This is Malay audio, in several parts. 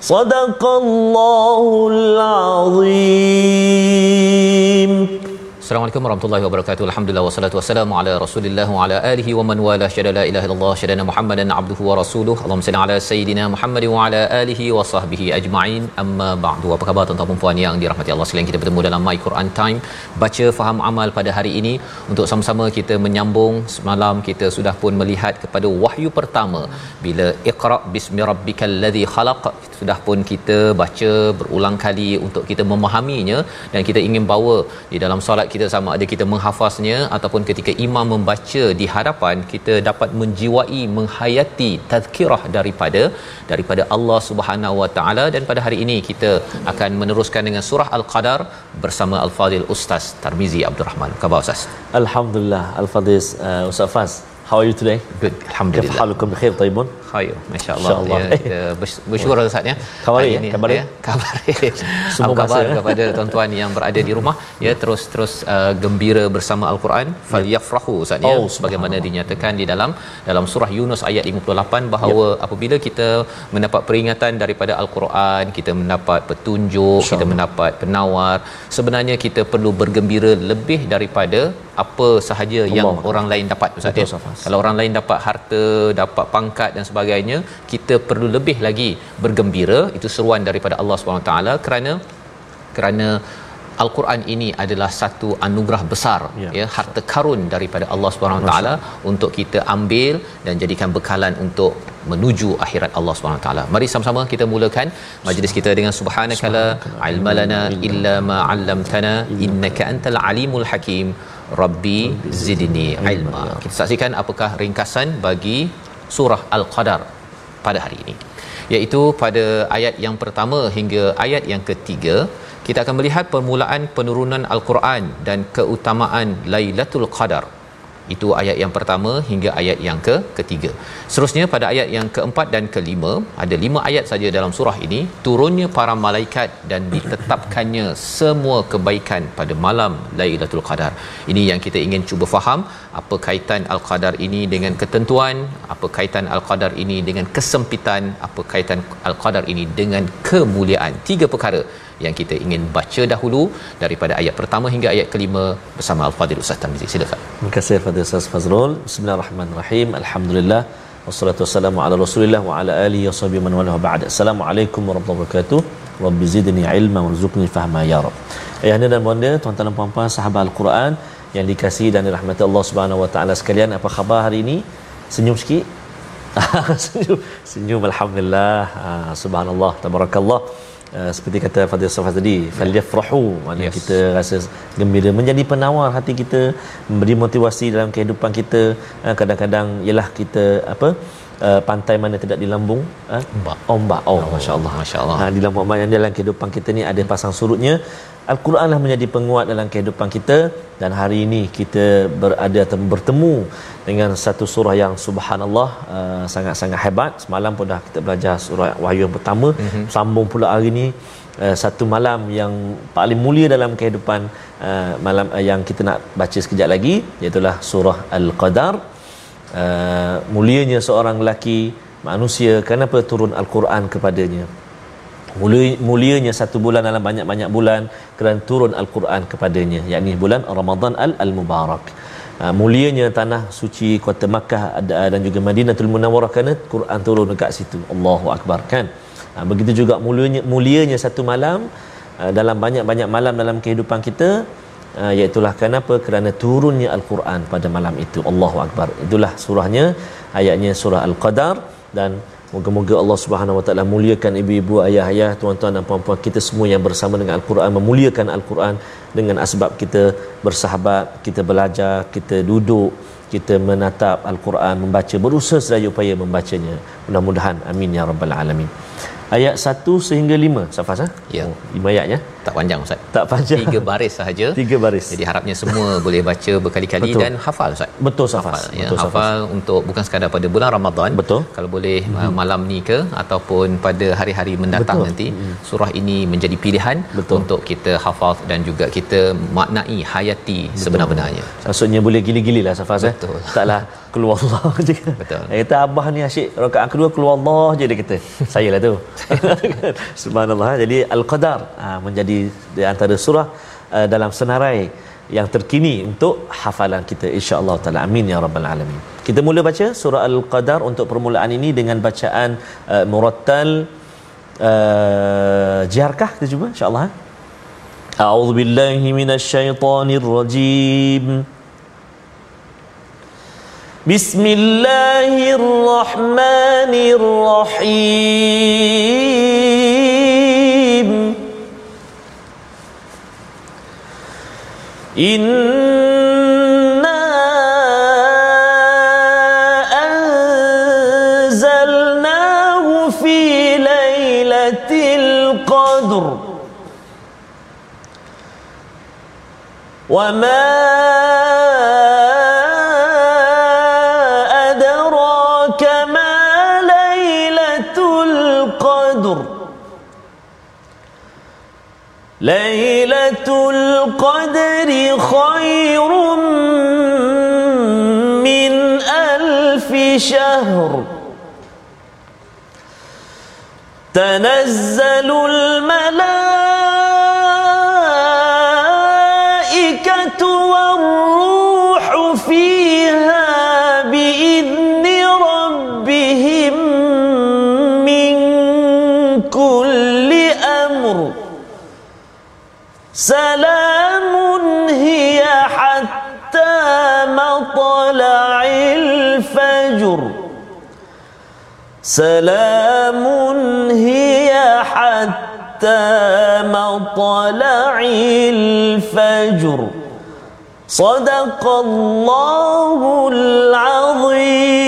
صدق الله العظيم Assalamualaikum warahmatullahi wabarakatuh. Alhamdulillah wassalatu wassalamu ala Rasulillah wa ala alihi wa man wala syada la ilaha illallah syadana Muhammadan abduhu wa rasuluh. Allahumma salli ala sayidina Muhammad wa ala alihi wa sahbihi ajma'in. Amma ba'du. Apa khabar tuan-tuan dan puan yang dirahmati Allah sekalian? Kita bertemu dalam My Quran Time, baca faham amal pada hari ini untuk sama-sama kita menyambung semalam kita sudah pun melihat kepada wahyu pertama bila Iqra bismi rabbikal ladzi khalaq sudah pun kita baca berulang kali untuk kita memahaminya dan kita ingin bawa di dalam solat kita sama ada kita menghafaznya ataupun ketika imam membaca di hadapan kita dapat menjiwai menghayati tazkirah daripada daripada Allah Subhanahu Wa Taala dan pada hari ini kita akan meneruskan dengan surah al-qadar bersama al-fadil ustaz Tarmizi Abdul Rahman. Khabar ustaz? Alhamdulillah Al-Fadhiz uh, Ustaz Faz How are you today? Good. Alhamdulillah. Kepala kamu baik, baik. Khair, masya Allah. Masya Allah. Ya, ya bersyukur Ustaz ya. Kabar ya? ini, ya? kabar ya? Kabar. Ya. Semua kabar kepada tuan-tuan yang berada di rumah ya terus terus uh, gembira bersama Al-Quran. Yeah. Fal yafrahu Ustaz ya. Oh, sebagaimana dinyatakan di dalam dalam surah Yunus ayat 58 bahawa yeah. apabila kita mendapat peringatan daripada Al-Quran, kita mendapat petunjuk, InsyaAllah. kita mendapat penawar, sebenarnya kita perlu bergembira lebih daripada apa sahaja Allah. yang orang lain dapat Ustaz. Ya. Kalau orang lain dapat harta, dapat pangkat dan sebagainya, kita perlu lebih lagi bergembira. Itu seruan daripada Allah SWT kerana kerana Al-Quran ini adalah satu anugerah besar Ya. ya, harta karun daripada Allah Subhanahu taala untuk kita ambil dan jadikan bekalan untuk menuju akhirat Allah Subhanahu taala. Mari sama-sama kita mulakan majlis kita dengan subhanakala ilmalana illa ma 'allamtana innaka antal alimul hakim. Rabbi zidni ilma. Kita saksikan apakah ringkasan bagi surah Al-Qadar pada hari ini. Iaitu pada ayat yang pertama hingga ayat yang ketiga kita akan melihat permulaan penurunan Al-Quran dan keutamaan Lailatul Qadar. Itu ayat yang pertama hingga ayat yang ke ketiga. Seterusnya pada ayat yang keempat dan kelima, ada lima ayat saja dalam surah ini, turunnya para malaikat dan ditetapkannya semua kebaikan pada malam Lailatul Qadar. Ini yang kita ingin cuba faham, apa kaitan Al-Qadar ini dengan ketentuan, apa kaitan Al-Qadar ini dengan kesempitan, apa kaitan Al-Qadar ini dengan kemuliaan. Tiga perkara yang kita ingin baca dahulu daripada ayat pertama hingga ayat kelima bersama Al-Fadhil Ustaz Tamizi. Silakan. Terima kasih kepada Ustaz Fazrul. Bismillahirrahmanirrahim. Alhamdulillah. Wassalatu wassalamu ala Rasulillah wa ala alihi wa sahbihi man wala ba'd. Assalamualaikum warahmatullahi wabarakatuh. Rabbi zidni ilma warzuqni fahma ya Rabb. Ayahanda dan bonda, tuan-tuan dan puan-puan sahabat Al-Quran yang dikasihi dan dirahmati Allah Subhanahu wa taala sekalian, apa khabar hari ini? Senyum sikit. senyum, senyum alhamdulillah. Ah, subhanallah, tabarakallah. Uh, seperti kata Fadil Safas tadi falyafrahu maknanya Yes. yes. kita rasa gembira menjadi penawar hati kita memberi motivasi dalam kehidupan kita uh, kadang-kadang ialah kita apa uh, pantai mana tidak dilambung uh, Ombak. ombak oh, masya-Allah Masya-Allah. ha, dilambung ombak yang dalam kehidupan kita ni ada pasang surutnya Al-Quranlah menjadi penguat dalam kehidupan kita dan hari ini kita berada atau bertemu dengan satu surah yang subhanallah uh, sangat-sangat hebat. Semalam pun dah kita belajar surah Wahyu yang pertama, mm-hmm. sambung pula hari ini uh, satu malam yang paling mulia dalam kehidupan uh, malam uh, yang kita nak baca sekejap lagi iaitu surah Al-Qadar. Uh, mulianya seorang lelaki manusia kenapa turun al-Quran kepadanya Mulia, mulianya satu bulan dalam banyak-banyak bulan kerana turun al-Quran kepadanya yakni bulan Ramadan al-Mubarak. Uh, mulianya tanah suci kota Makkah dan juga Madinatul Munawwarah kerana Quran turun dekat situ. Allahu akbar kan. Uh, begitu juga mulianya mulianya satu malam uh, dalam banyak-banyak malam dalam kehidupan kita uh, iaitulah kenapa kerana turunnya al-Quran pada malam itu. Allahu akbar. Itulah surahnya ayatnya surah Al-Qadar dan Moga-moga Allah Subhanahu Wa Taala muliakan ibu-ibu, ayah-ayah, tuan-tuan dan puan-puan kita semua yang bersama dengan Al-Quran memuliakan Al-Quran dengan asbab kita bersahabat, kita belajar, kita duduk, kita menatap Al-Quran, membaca, berusaha sedaya upaya membacanya. Mudah-mudahan amin ya rabbal alamin. Ayat 1 sehingga 5 Safas ha? Ya. Oh, 5 ayatnya. Tak panjang Ustaz. Tak panjang. Tiga baris sahaja. Tiga baris. Jadi harapnya semua boleh baca berkali-kali Betul. dan hafal Ustaz. Betul Safas. Hafal, ya, Betul Safas. hafal untuk bukan sekadar pada bulan Ramadan. Betul. Kalau boleh mm-hmm. malam ni ke ataupun pada hari-hari mendatang Betul. nanti mm-hmm. surah ini menjadi pilihan Betul. untuk kita hafal dan juga kita maknai hayati sebenar-benarnya. Maksudnya boleh gili-gili lah Safas eh. Betul. Taklah keluar Allah je. Betul. Dia kata abah ni asyik rakaat kedua keluar Allah je dia kata. Saya lah tu. Subhanallah. Jadi Al-Qadar ha, menjadi di antara surah uh, dalam senarai yang terkini untuk hafalan kita insya-Allah taala amin ya rabbal alamin. Kita mula baca surah Al-Qadar untuk permulaan ini dengan bacaan uh, murattal uh, jiharkah kita cuba insya-Allah. ha? A'udzu billahi minasyaitonir rajim. بسم الله الرحمن الرحيم إنا أنزلناه في ليلة القدر وما أدراك ما ليلة القدر ليلة خير من ألف شهر. تنزل الملائكة والروح فيها بإذن ربهم من كل أمر. سلام الفجر سلام هي حتى مطلع الفجر صدق الله العظيم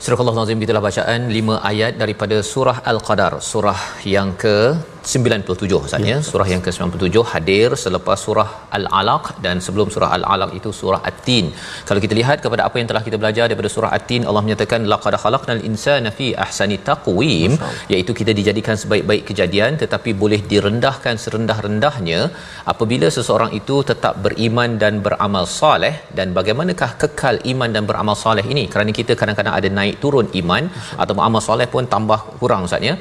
Surah Allah Nazim itulah bacaan 5 ayat daripada surah Al-Qadar, surah yang ke 97 Ustaz ya. Surah yang ke-97 hadir selepas surah Al-Alaq dan sebelum surah Al-Alaq itu surah At-Tin. Kalau kita lihat kepada apa yang telah kita belajar daripada surah At-Tin, Allah menyatakan laqad khalaqnal insana fi ahsani taqwim, iaitu kita dijadikan sebaik-baik kejadian tetapi boleh direndahkan serendah-rendahnya apabila seseorang itu tetap beriman dan beramal soleh dan bagaimanakah kekal iman dan beramal soleh ini? Kerana kita kadang-kadang ada naik turun iman atau amal soleh pun tambah kurang Ustaz ya.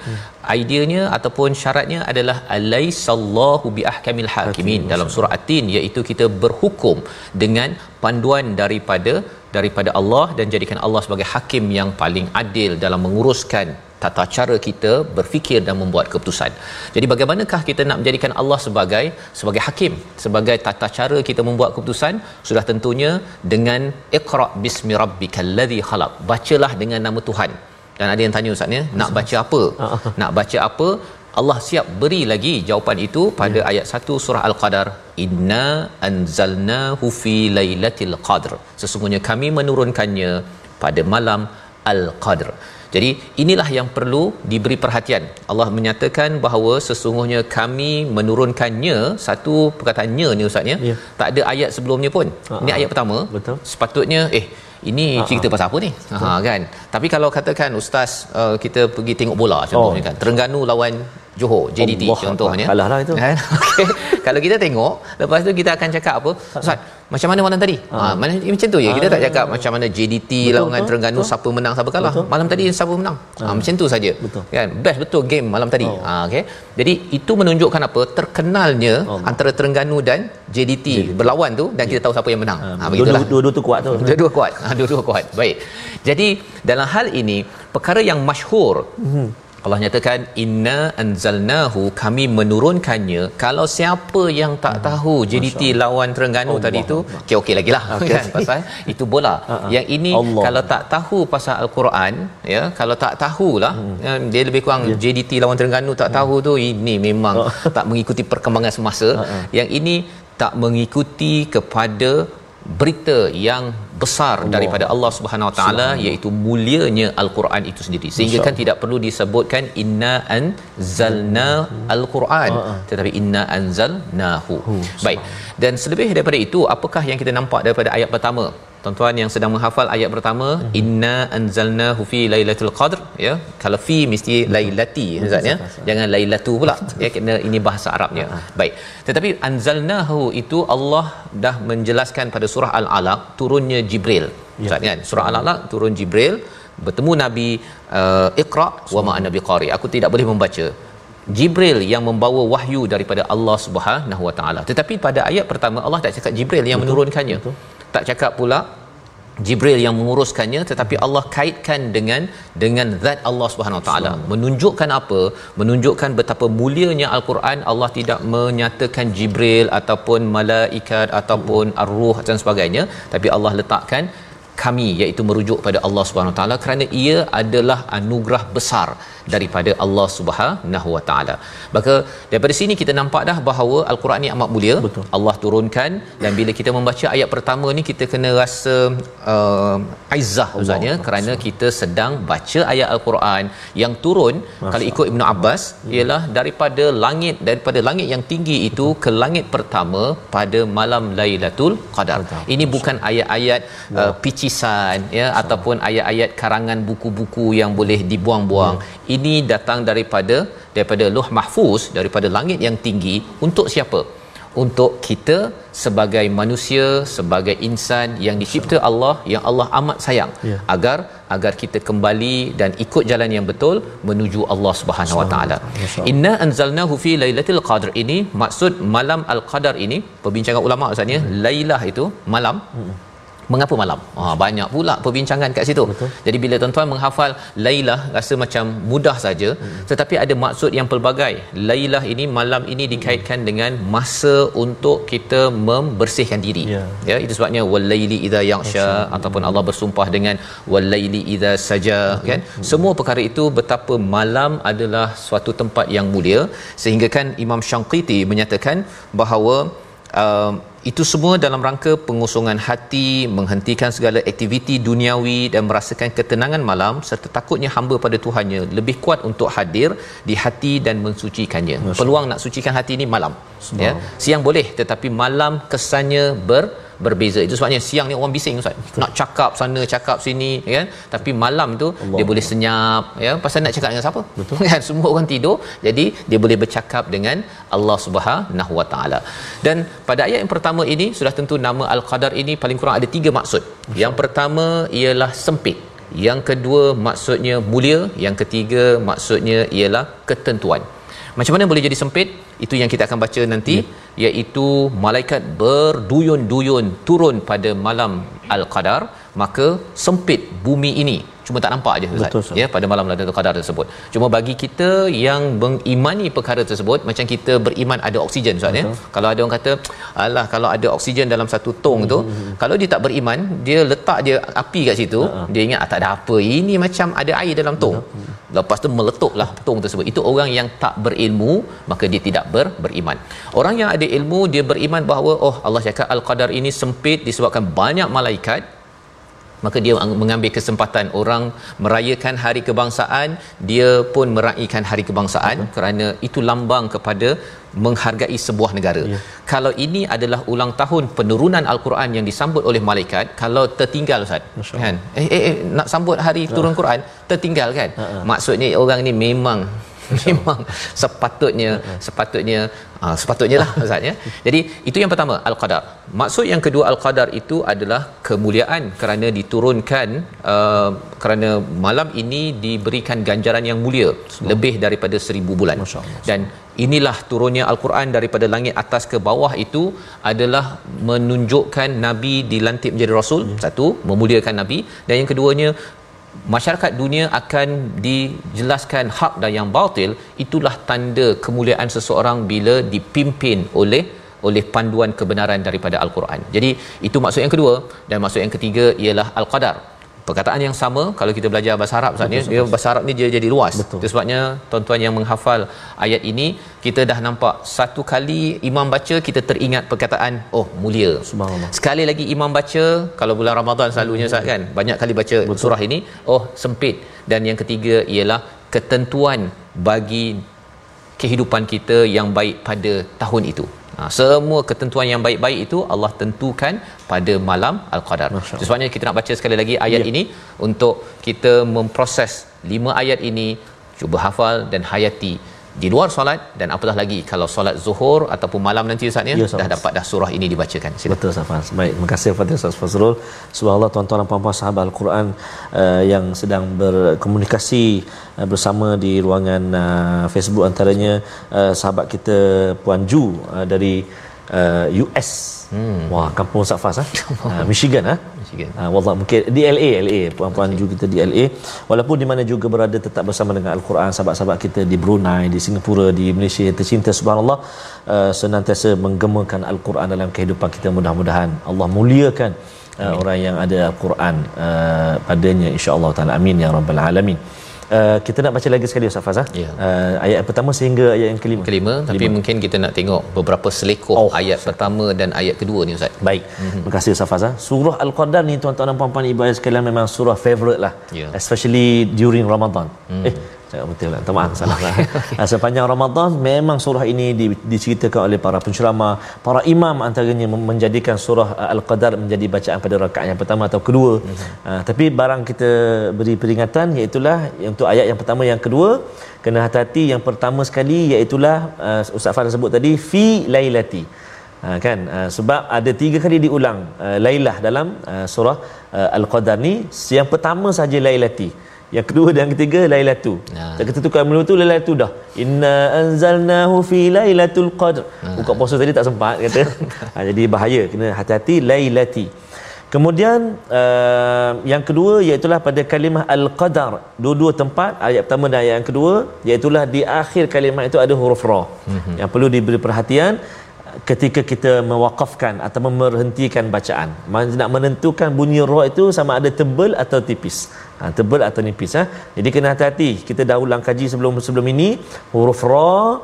Ideanya ataupun syaratnya adalah alaisallahu biahkamil hakimin dalam surah At-Tin iaitu kita berhukum dengan panduan daripada daripada Allah dan jadikan Allah sebagai hakim yang paling adil dalam menguruskan tata cara kita berfikir dan membuat keputusan. Jadi bagaimanakah kita nak menjadikan Allah sebagai sebagai hakim, sebagai tata cara kita membuat keputusan? Sudah tentunya dengan iqra bismi rabbikal ladzi khalaq. Bacalah dengan nama Tuhan. Dan ada yang tanya ustaz ya, nak baca apa? Nak baca apa? Allah siap beri lagi jawapan itu pada ya. ayat 1 surah Al-Qadar inna anzalnahu fi lailatul qadr sesungguhnya kami menurunkannya pada malam Al-Qadr jadi inilah yang perlu diberi perhatian. Allah menyatakan bahawa sesungguhnya kami menurunkannya satu perkataannya ni ustaz ya. Ya. Tak ada ayat sebelumnya pun. Ha, Ini ayat pertama. Betul. Sepatutnya eh ini cerita pasal apa ni? Ha kan. Tapi kalau katakan ustaz uh, kita pergi tengok bola contohnya Oh. kan. Terengganu lawan Johor JDT Allah contohnya Kalah lah itu. Kan? Okey. Kalau kita tengok lepas tu kita akan cakap apa? Ustaz, macam mana malam tadi? Ha, mana macam tu ya. Kita tak cakap macam mana JDT Betul, betul, Terengganu betul. siapa menang siapa kalah. Betul. Malam tadi siapa menang. Ha, macam tu saja. Betul. Kan? Best betul game malam tadi. Oh. Ha okey. Jadi itu menunjukkan apa? Terkenalnya Allah. antara Terengganu dan JDT, berlawan tu dan kita tahu siapa yang menang. Ha begitulah. Dua-dua dua-dua tu kuat tu. Dua-dua kuat. Ha, dua-dua kuat. Baik. Jadi dalam hal ini perkara yang masyhur Mhm. Allah nyatakan inna anzalnahu kami menurunkannya. Kalau siapa yang tak tahu JDT lawan Terengganu Allah. tadi tu okey okey lagilah Okey. kan? Pasal itu bola. Ha-ha. yang ini Allah. kalau tak tahu pasal al-Quran ya kalau tak tahulah Hmm. ya, dia lebih kurang JDT lawan Terengganu tak tahu tu ini memang tak mengikuti perkembangan semasa. Ha-ha. yang ini tak mengikuti kepada berita yang besar Allah. daripada Allah Subhanahu Wa Taala iaitu mulianya al-Quran itu sendiri. Sehingga kan tidak perlu disebutkan inna anzalna al-Quran. Ha-ha. tetapi inna anzalnahu. Hu, baik. dan selebih daripada itu apakah yang kita nampak daripada ayat pertama tuan-tuan yang sedang menghafal ayat pertama Mhm. inna anzalnahu fi lailatul qadr ya kalau fi mesti lailati ustaz ya. Jangan lailatu pula ya kena ini bahasa Arabnya. Baik. Tetapi anzalnahu itu Allah dah menjelaskan pada surah al-alaq turunnya Jibril. Ustaz kan? Surah al-alaq turun Jibril bertemu Nabi uh, Iqra wa ma ana biqari aku tidak boleh membaca. Jibril yang membawa wahyu daripada Allah Subhanahu Wa Taala. Tetapi pada ayat pertama Allah tak cakap Jibril yang menurunkannya. betul. Tak cakap pula Jibril yang menguruskannya tetapi Allah kaitkan dengan dengan zat Allah Subhanahu Wa Taala. Menunjukkan apa? Menunjukkan betapa mulianya Al-Quran Allah tidak menyatakan Jibril ataupun malaikat ataupun ar-ruh dan sebagainya tapi Allah letakkan kami iaitu merujuk pada Allah Subhanahu Wa Taala kerana ia adalah anugerah besar daripada Allah Subhanahu Wa Taala. Maka daripada sini kita nampak dah bahawa al-Quran ni amat mulia. Betul. Allah turunkan dan bila kita membaca ayat pertama ni kita kena rasa uh, izzah uzahnya kerana kita sedang baca ayat al-Quran yang turun kalau ikut Ibnu Abbas ialah daripada langit daripada langit yang tinggi itu ke langit pertama pada malam Lailatul Qadar. Ini bukan ayat-ayat uh, picisan ya ataupun ayat-ayat karangan buku-buku yang boleh dibuang-buang. Ini datang daripada daripada Luh Mahfuz daripada langit yang tinggi. Untuk siapa? Untuk kita sebagai manusia, sebagai insan yang dicipta Allah, yang Allah amat sayang. Ya. agar agar kita kembali dan ikut jalan yang betul menuju Allah Subhanahu Wa Taala. Inna anzalnahu fi lailatul qadr. Ini maksud malam al-qadar ini. Perbincangan ulama maksudnya lailah itu malam Mengapa malam? Ha, banyak pula perbincangan kat situ. Betul. Jadi bila tuan-tuan menghafal Lailah rasa macam mudah saja, hmm. tetapi ada maksud yang pelbagai. Lailah ini malam ini dikaitkan dengan masa untuk kita membersihkan diri. Ya. Ya, itu sebabnya walaili idza yaghsha ataupun Allah bersumpah dengan walaili idza saja kan. Semua perkara itu betapa malam adalah suatu tempat yang mulia sehingga kan Imam Syanqiti menyatakan bahawa uh, itu semua dalam rangka pengosongan hati, menghentikan segala aktiviti duniawi dan merasakan ketenangan malam serta takutnya hamba pada Tuhannya lebih kuat untuk hadir di hati dan mensucikannya. Masya. Peluang nak sucikan hati ni malam. Ya. Siang boleh tetapi malam kesannya ber berbeza. Itu sebabnya siang ni orang bising Ustaz. Nak cakap sana, cakap sini kan. Tapi malam tu Allah. dia boleh senyap ya pasal nak cakap dengan siapa? Betul. kan semua orang tidur. Jadi dia boleh bercakap dengan Allah Subhanahu Wa Taala. Dan pada ayat yang pertama ini sudah tentu nama Al-Qadar ini paling kurang ada tiga maksud. Yang pertama ialah sempit. Yang kedua maksudnya mulia, yang ketiga maksudnya ialah ketentuan. Macam mana boleh jadi sempit? Itu yang kita akan baca nanti ya. iaitu malaikat berduyun-duyun turun pada malam Al-Qadar maka sempit bumi ini cuma tak nampak aje Betul, Ustaz Ustaz. ya pada malam Lailatul Qadar tersebut. Cuma bagi kita yang mengimani perkara tersebut macam kita beriman ada oksigen Ustaz ya. Kalau ada orang kata alah kalau ada oksigen dalam satu tong tu kalau dia tak beriman dia letak dia api kat situ dia ingat ah, tak ada apa ini macam ada air dalam tong. Lepas tu meletuplah tong tersebut. Itu orang yang tak berilmu maka dia tidak ber, beriman. Orang yang ada ilmu dia beriman bahawa oh Allah cakap al-qadar ini sempit disebabkan banyak malaikat maka dia mengambil kesempatan orang merayakan hari kebangsaan dia pun meraihkan hari kebangsaan Betul. kerana itu lambang kepada menghargai sebuah negara. Ya. Kalau ini adalah ulang tahun penurunan al-Quran yang disambut oleh malaikat, kalau tertinggal Ustaz, kan? Eh, eh, eh nak sambut hari turun Quran, tertinggal kan? Ha-ha. Maksudnya orang ni memang memang sepatutnya sepatutnya uh, sepatutnya lah ustaz ya. Jadi itu yang pertama al-qadar. Maksud yang kedua al-qadar itu adalah kemuliaan kerana diturunkan uh, kerana malam ini diberikan ganjaran yang mulia lebih daripada seribu bulan. Dan inilah turunnya al-Quran daripada langit atas ke bawah itu adalah menunjukkan nabi dilantik menjadi rasul hmm. satu memuliakan nabi. Dan yang keduanya masyarakat dunia akan dijelaskan hak dan yang batil. Itulah tanda kemuliaan seseorang bila dipimpin oleh oleh panduan kebenaran daripada al-Quran. Jadi itu maksud yang kedua. Dan maksud yang ketiga ialah al-qadar perkataan yang sama kalau kita belajar bahasa Arab Ustaz ni dia bahasa Arab ni dia jadi luas. Betul. itu sebabnya tuan-tuan yang menghafal ayat ini kita dah nampak satu kali imam baca kita teringat perkataan oh mulia. Subhanallah. Sekali lagi imam baca kalau bulan Ramadan selalunya Ustaz kan banyak kali baca Betul. surah ini oh sempit. Dan yang ketiga ialah ketentuan bagi kehidupan kita yang baik pada tahun itu Ha, semua ketentuan yang baik-baik itu Allah tentukan pada malam Al-Qadar. Sebabnya kita nak baca sekali lagi ayat ya. ini untuk kita memproses lima ayat ini cuba hafal dan hayati di luar solat dan apatah lagi kalau solat zuhur ataupun malam nanti Ustaz ya, ya dah dapat dah surah ini dibacakan. Sila. Betul Ustaz. Baik, terima kasih Fadil Ustaz Fazrul. Subhanallah tuan-tuan dan puan-puan sahabat Al-Quran uh, yang sedang berkomunikasi uh, bersama di ruangan uh, Facebook antaranya uh, sahabat kita Puan Ju uh, dari uh, US. Hmm. Wah, kampung Safas ah. uh, Michigan ah. Michigan. Ah, wallah mungkin di LA, LA puan-puan okay. juga kita di LA. Walaupun di mana juga berada tetap bersama dengan Al-Quran, sahabat-sahabat kita di Brunei, di Singapura, di Malaysia tercinta subhanallah uh, senantiasa menggemakan Al-Quran dalam kehidupan kita mudah-mudahan Allah muliakan uh, orang yang ada Al-Quran uh, padanya insya-Allah taala amin ya rabbal alamin. Uh, kita nak baca lagi sekali Ustaz Fazah. Ya. Uh, ayat pertama sehingga ayat yang kelima. Kelima, kelima. tapi mungkin kita nak tengok beberapa selekoh oh, ayat Ustaz. pertama dan ayat kedua ni Ustaz. Baik. Mm-hmm. Terima kasih Ustaz Fazah. Surah Al-Qadar ni tuan-tuan dan puan-puan ibu ayah sekalian memang surah favorite lah. Ya. Especially during Ramadan. Mm. Eh, cakap betul lah. Tak maaf salah lah. Sepanjang Ramadan memang surah ini di, diceritakan oleh para penceramah, para imam antaranya menjadikan surah Al-Qadar menjadi bacaan pada rakaat yang pertama atau kedua. Mm-hmm. Uh, tapi barang kita beri peringatan iaitu untuk ayat yang pertama yang kedua kena hati-hati yang pertama sekali iaitu uh, Ustaz Fahad sebut tadi fi lailati. Ha, kan uh, sebab ada tiga kali diulang uh, lailah dalam uh, surah uh, al-qadar ni yang pertama saja lailati yang kedua dan yang ketiga lailatu. Nah. tak kata tukar mula tu lailatu dah. Inna anzalnahu fi lailatul qadr. Nah. buka puasa tadi tak sempat kata. Ha, jadi bahaya. Kena hati-hati lailati. Kemudian uh, yang kedua iaitu pada kalimah al-qadar. Dua-dua tempat ayat pertama dan ayat yang kedua iaitu di akhir kalimah itu ada huruf ra. Mm-hmm. yang perlu diberi perhatian ketika kita mewakafkan atau memberhentikan bacaan. Nak menentukan bunyi ra itu sama ada tebal atau tipis. Ha, tebal atau nipis ha. jadi kena hati-hati. Kita dah ulang kaji sebelum sebelum ini huruf ra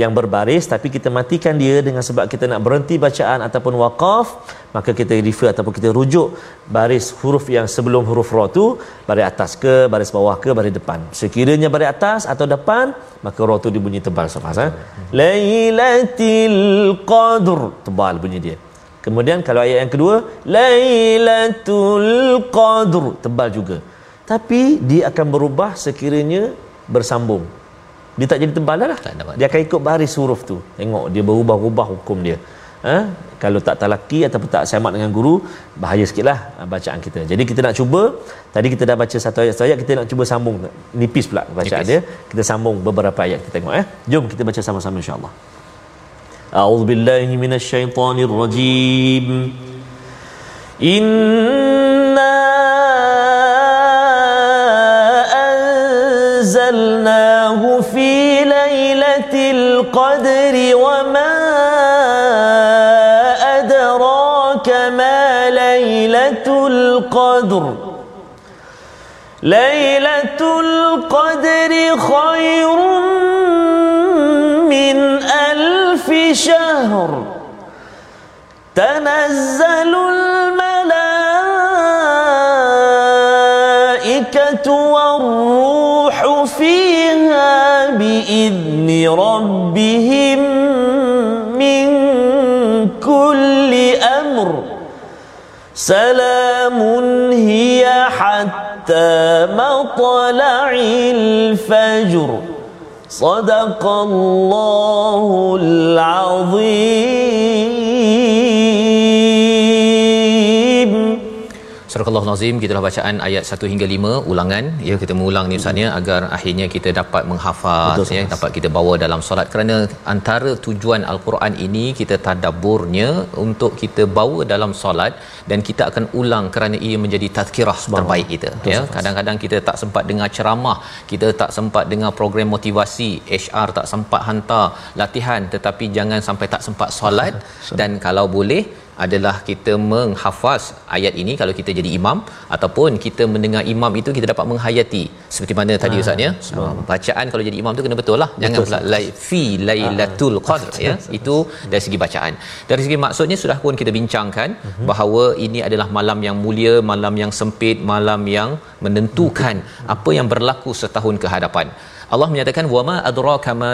yang berbaris tapi kita matikan dia dengan sebab kita nak berhenti bacaan ataupun waqaf maka kita refer ataupun kita rujuk baris huruf yang sebelum huruf ra tu baris atas ke baris bawah ke baris depan. Sekiranya baris atas atau depan maka ra tu dibunyi tebal sama ha? lailatul qadr. Tebal bunyi dia. Kemudian kalau ayat yang kedua lailatul qadr. Tebal juga. Tapi dia akan berubah sekiranya bersambung dia tak jadi tebal lah tak dia akan ikut baris huruf tu tengok dia berubah-ubah hukum dia ha? kalau tak talaki ataupun tak semat dengan guru bahaya sikit lah ha, bacaan kita jadi kita nak cuba tadi kita dah baca satu ayat satu ayat kita nak cuba sambung nipis pula bacaan nipis. dia kita sambung beberapa ayat kita tengok eh jom kita baca sama-sama insyaAllah أعوذ بالله من الشيطان الرجيم إِنَّا القدر. ليلة القدر خير من ألف شهر. تنزل الملائكة والروح فيها بإذن ربهم سلام هي حتى مطلع الفجر. صدق الله العظيم. Surah Nazim kita dah bacaan ayat 1 hingga 5 ulangan. Ya kita mengulang ni ustaz ya agar akhirnya kita dapat menghafaz Betul, ya dapat kita bawa dalam solat. Kerana antara tujuan al-Quran ini kita tadabburnya untuk kita bawa dalam solat dan kita akan ulang kerana ia menjadi tazkirah terbaik kita ya. Kadang-kadang kita tak sempat dengar ceramah kita tak sempat dengar program motivasi HR tak sempat hantar latihan tetapi jangan sampai tak sempat solat. Dan kalau boleh adalah kita menghafaz ayat ini kalau kita jadi imam ataupun kita mendengar imam itu kita dapat menghayati. Seperti mana tadi Ah, ustaz ya? bacaan kalau jadi imam tu kena betul lah. Jangan Betul, pula lai, fi lailatul qadr ya? itu dari segi bacaan. Dari segi maksudnya sudah pun kita bincangkan Mhm. bahawa ini adalah malam yang mulia malam yang sempit malam yang menentukan apa yang berlaku setahun ke hadapan Allah menyatakan wama adraka ma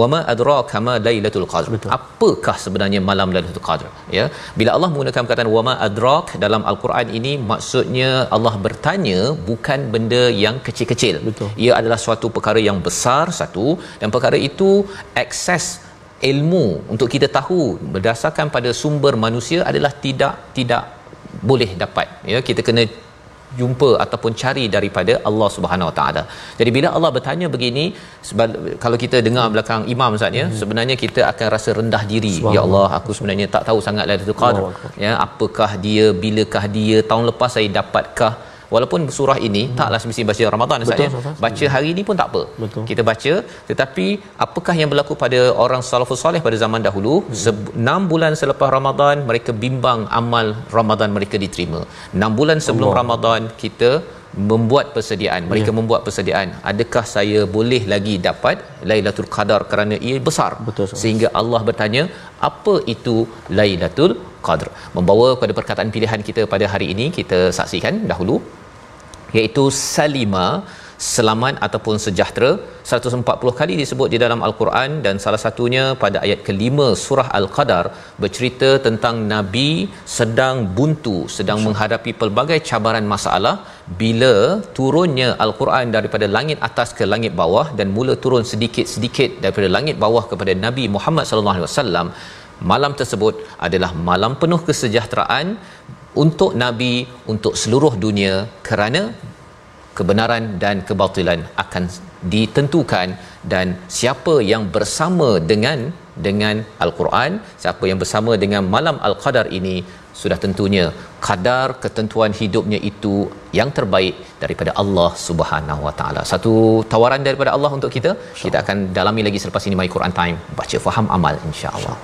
wama adraka ma lailatul qadr. Betul. apakah sebenarnya malam lailatul qadr? Ya. Bila Allah menggunakan perkataan wama adrak dalam al-Quran ini maksudnya Allah bertanya bukan benda yang kecil-kecil. Betul. ia adalah suatu perkara yang besar satu. Dan perkara itu akses ilmu untuk kita tahu berdasarkan pada sumber manusia adalah tidak tidak boleh dapat. Ya kita kena jumpa ataupun cari daripada Allah Subhanahu Wa Taala. Jadi bila Allah bertanya begini kalau kita dengar belakang imam Ustaz ya, sebenarnya kita akan rasa rendah diri. Ya Allah, aku sebenarnya tak tahu sangat Lailatul Akbar. Ya, apakah dia, bilakah dia, tahun lepas saya dapatkah Walaupun surah ini hmm. taklah semesti baca Ramadan Ustaz Betul, ya. Ustaz. Baca hari ini pun tak apa. Betul. Kita baca tetapi apakah yang berlaku pada orang salafus soleh pada zaman dahulu? Hmm. 6 bulan selepas Ramadan mereka bimbang amal Ramadan mereka diterima. 6 bulan sebelum Allah. Ramadan kita membuat persediaan. Mereka Ya. membuat persediaan. Adakah saya boleh lagi dapat Lailatul Qadar kerana ia besar? Betul, sehingga Allah bertanya apa itu Lailatul Qadr membawa pada perkataan pilihan kita pada hari ini kita saksikan dahulu iaitu salima selamat ataupun sejahtera. 140 kali disebut di dalam al-Quran dan salah satunya pada ayat kelima surah al-Qadar bercerita tentang nabi sedang buntu sedang menghadapi pelbagai cabaran masalah. Bila turunnya al-Quran daripada langit atas ke langit bawah dan mula turun sedikit-sedikit daripada langit bawah kepada Nabi Muhammad sallallahu alaihi wasallam malam tersebut adalah malam penuh kesejahteraan untuk nabi untuk seluruh dunia kerana kebenaran dan kebatilan akan ditentukan dan siapa yang bersama dengan dengan al-Quran siapa yang bersama dengan malam al-qadar ini sudah tentunya kadar ketentuan hidupnya itu yang terbaik daripada Allah Subhanahu Wa Taala. Satu tawaran daripada Allah untuk kita. Kita akan dalami lagi selepas ini My Quran Time. Baca faham amal insya-Allah.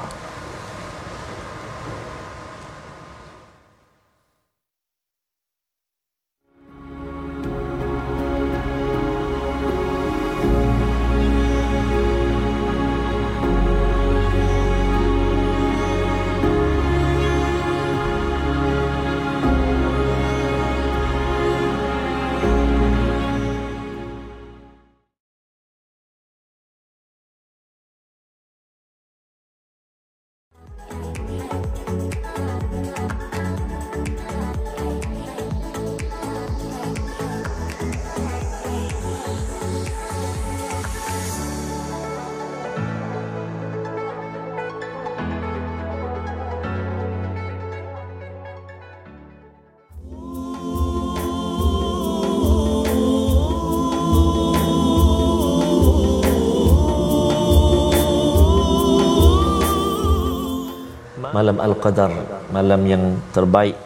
Malam al-qadar malam yang terbaik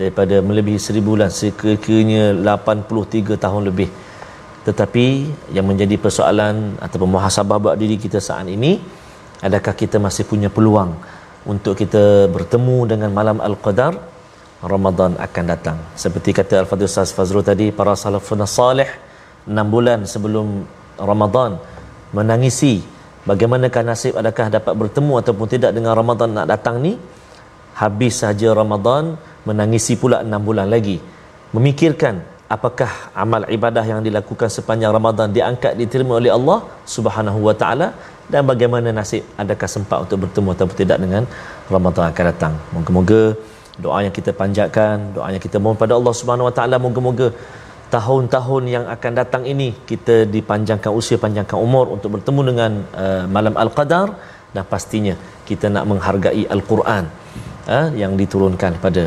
daripada melebihi seribu bulan sekiranya 83 tahun lebih. Tetapi yang menjadi persoalan ataupun muhasabah buat diri kita saat ini adakah kita masih punya peluang untuk kita bertemu dengan malam al-qadar? Ramadan akan datang. Seperti kata al-fadhil Ustaz Fazrul tadi para salafun salih 6 bulan sebelum Ramadan menangisi bagaimanakah nasib adakah dapat bertemu ataupun tidak dengan Ramadan nak datang ni? Habis saja Ramadan menangisi pula 6 bulan lagi. Memikirkan apakah amal ibadah yang dilakukan sepanjang Ramadan diangkat diterima oleh Allah Subhanahu wa taala dan bagaimana nasib adakah sempat untuk bertemu ataupun tidak dengan Ramadan akan datang. Moga-moga doa yang kita panjatkan doa yang kita mohon pada Allah Subhanahu wa taala moga-moga tahun-tahun yang akan datang ini kita dipanjangkan usia panjangkan umur untuk bertemu dengan uh, malam al-qadar dan pastinya kita nak menghargai al-Quran uh, yang diturunkan pada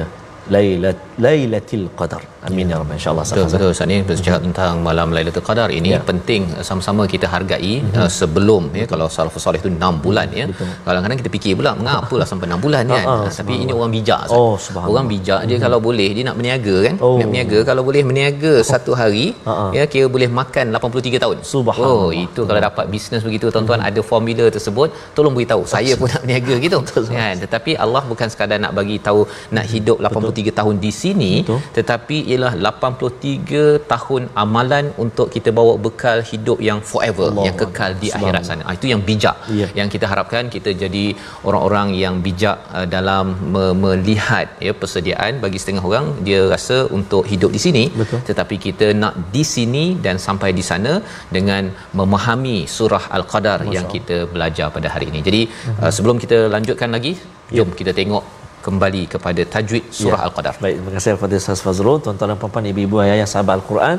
Lailat Lailatul Qadar. Amin ya rabbal insyaallah. Betul betul Ustaz ni bercakap hmm. tentang malam Lailatul Qadar ini ya. penting uh, sama-sama kita hargai hmm. uh, sebelum ya kalau salafus soleh itu 6 bulan ya. Kadang-kadang kita fikir pula mengapalah sampai 6 bulan kan. Uh, uh, tapi ini orang bijak Ustaz. Oh, orang bijak dia hmm. kalau boleh dia nak berniaga kan. Oh. Nak berniaga kalau boleh berniaga oh. satu hari uh-huh. ya kira boleh makan 83 tahun. Subhanallah. Oh itu kalau dapat bisnes begitu tuan-tuan hmm. ada formula tersebut tolong beritahu. Saya pun nak berniaga gitu. kan tetapi Allah bukan sekadar nak bagi tahu nak hidup 83 tahun di sini Betul. tetapi ialah 83 tahun amalan untuk kita bawa bekal hidup yang forever Allah yang kekal di akhirat sana. Ah, itu yang bijak. Yeah. yang kita harapkan kita jadi orang-orang yang bijak uh, dalam me- melihat ya persediaan bagi setengah orang. Dia rasa untuk hidup di sini Betul. tetapi kita nak di sini dan sampai di sana dengan memahami surah al-qadar Masya yang kita belajar pada hari ini. Jadi uh, sebelum kita lanjutkan lagi jom yeah. kita tengok kembali kepada tajwid surah ya. al-qadar. Baik, terima kasih kepada Ustaz Fazrul, tuan-tuan dan puan-puan, ibu-ibu ayah sahabat al-Quran.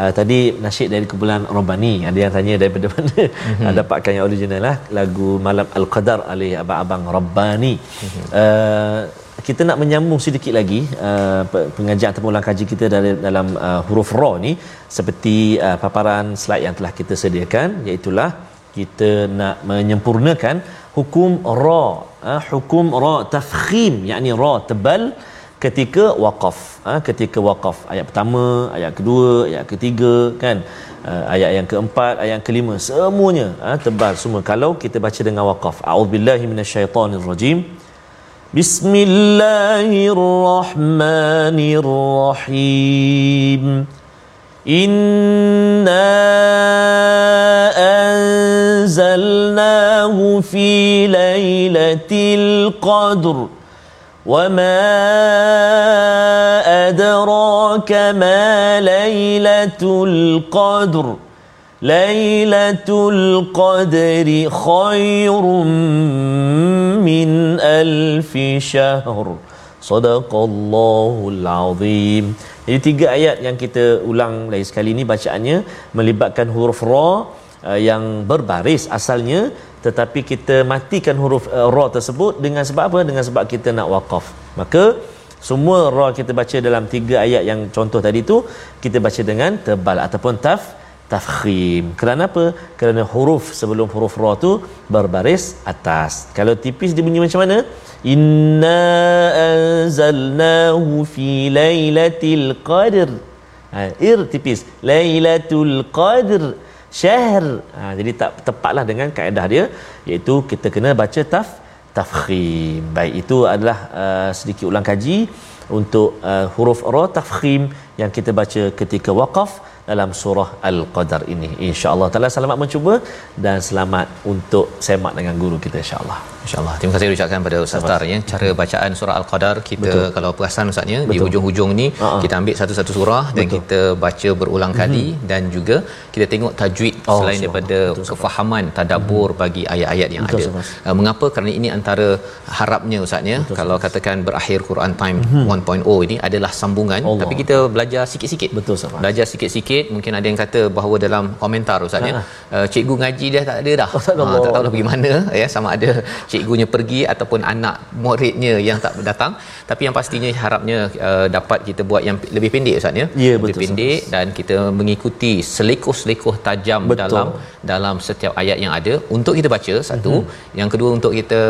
Uh, tadi nasyid dari kumpulan Robani ada yang tanya daripada mana mm-hmm. dapatkan yang original lah lagu Malam Al-Qadar oleh abang-abang Rabbani mm-hmm. uh, kita nak menyambung sedikit lagi uh, pengajian atau ulang kaji kita dari dalam uh, huruf ra ni seperti uh, paparan slide yang telah kita sediakan iaitu kita nak menyempurnakan hukum ra ha, hukum ra tafkhim yakni ra tebal ketika waqaf ha, ketika waqaf. Ayat pertama ayat kedua ayat ketiga kan? Uh, ayat yang keempat ayat yang kelima semuanya ha, tebal semua. Kalau kita baca dengan waqaf. A'udzubillahi minasyaitonirrajim bismillahirrahmanirrahim. Inna أنزلناه في ليلة القدر وما أدراك ما ليلة القدر ليلة القدر خير من ألف شهر صدق الله العظيم Jadi tiga ayat yang kita ulang lagi sekali ini bacaannya melibatkan huruf ra uh, yang berbaris asalnya tetapi kita matikan huruf uh, ra tersebut dengan sebab apa dengan sebab kita nak waqaf maka semua ra kita baca dalam tiga ayat yang contoh tadi tu kita baca dengan tebal ataupun taf tafkhim. Kerana apa? Kerana huruf sebelum huruf ra tu berbaris atas. Kalau tipis dia bunyi macam mana? Inna anzalnahu fi lailatul qadr. Ha, ir tipis. Lailatul qadr syahr ha, jadi tak tepatlah dengan kaedah dia iaitu kita kena baca taf tafkhim baik itu adalah uh, sedikit ulang kaji untuk uh, huruf ra tafkhim yang kita baca ketika waqaf dalam surah Al-Qadar ini. Insya-Allah taala selamat mencuba dan selamat untuk semak dengan guru kita insya-Allah. Insya-Allah. Terima kasih ucapkan pada Ustaz Tar ya. Cara bacaan surah Al-Qadar kita Betul. kalau perasan Ustaznya di hujung-hujung ni uh-huh. kita ambil satu-satu surah Betul. dan kita baca berulang mhm. kali mm-hmm. dan juga kita tengok tajwid oh, selain daripada Betul, kefahaman tadabbur mm-hmm. bagi ayat-ayat yang Betul, ada. Uh, mengapa? Kerana ini antara harapnya Ustaznya kalau katakan berakhir Quran Time mm-hmm. 1.0 ini adalah sambungan Allah. tapi kita belajar sikit-sikit. Betul Ustaz. Belajar sikit-sikit sikit mungkin ada yang kata bahawa dalam komentar ustaz ya uh, cikgu ngaji dia tak ada dah oh, uh, tak tahu lah bagaimana ya sama ada cikgunya pergi ataupun anak muridnya yang tak datang tapi yang pastinya harapnya uh, dapat kita buat yang lebih pendek ustaz ya yeah, lebih betul, pendek sahabat. dan kita mengikuti selekoh-selekoh tajam betul. dalam dalam setiap ayat yang ada untuk kita baca satu mm-hmm. yang kedua untuk kita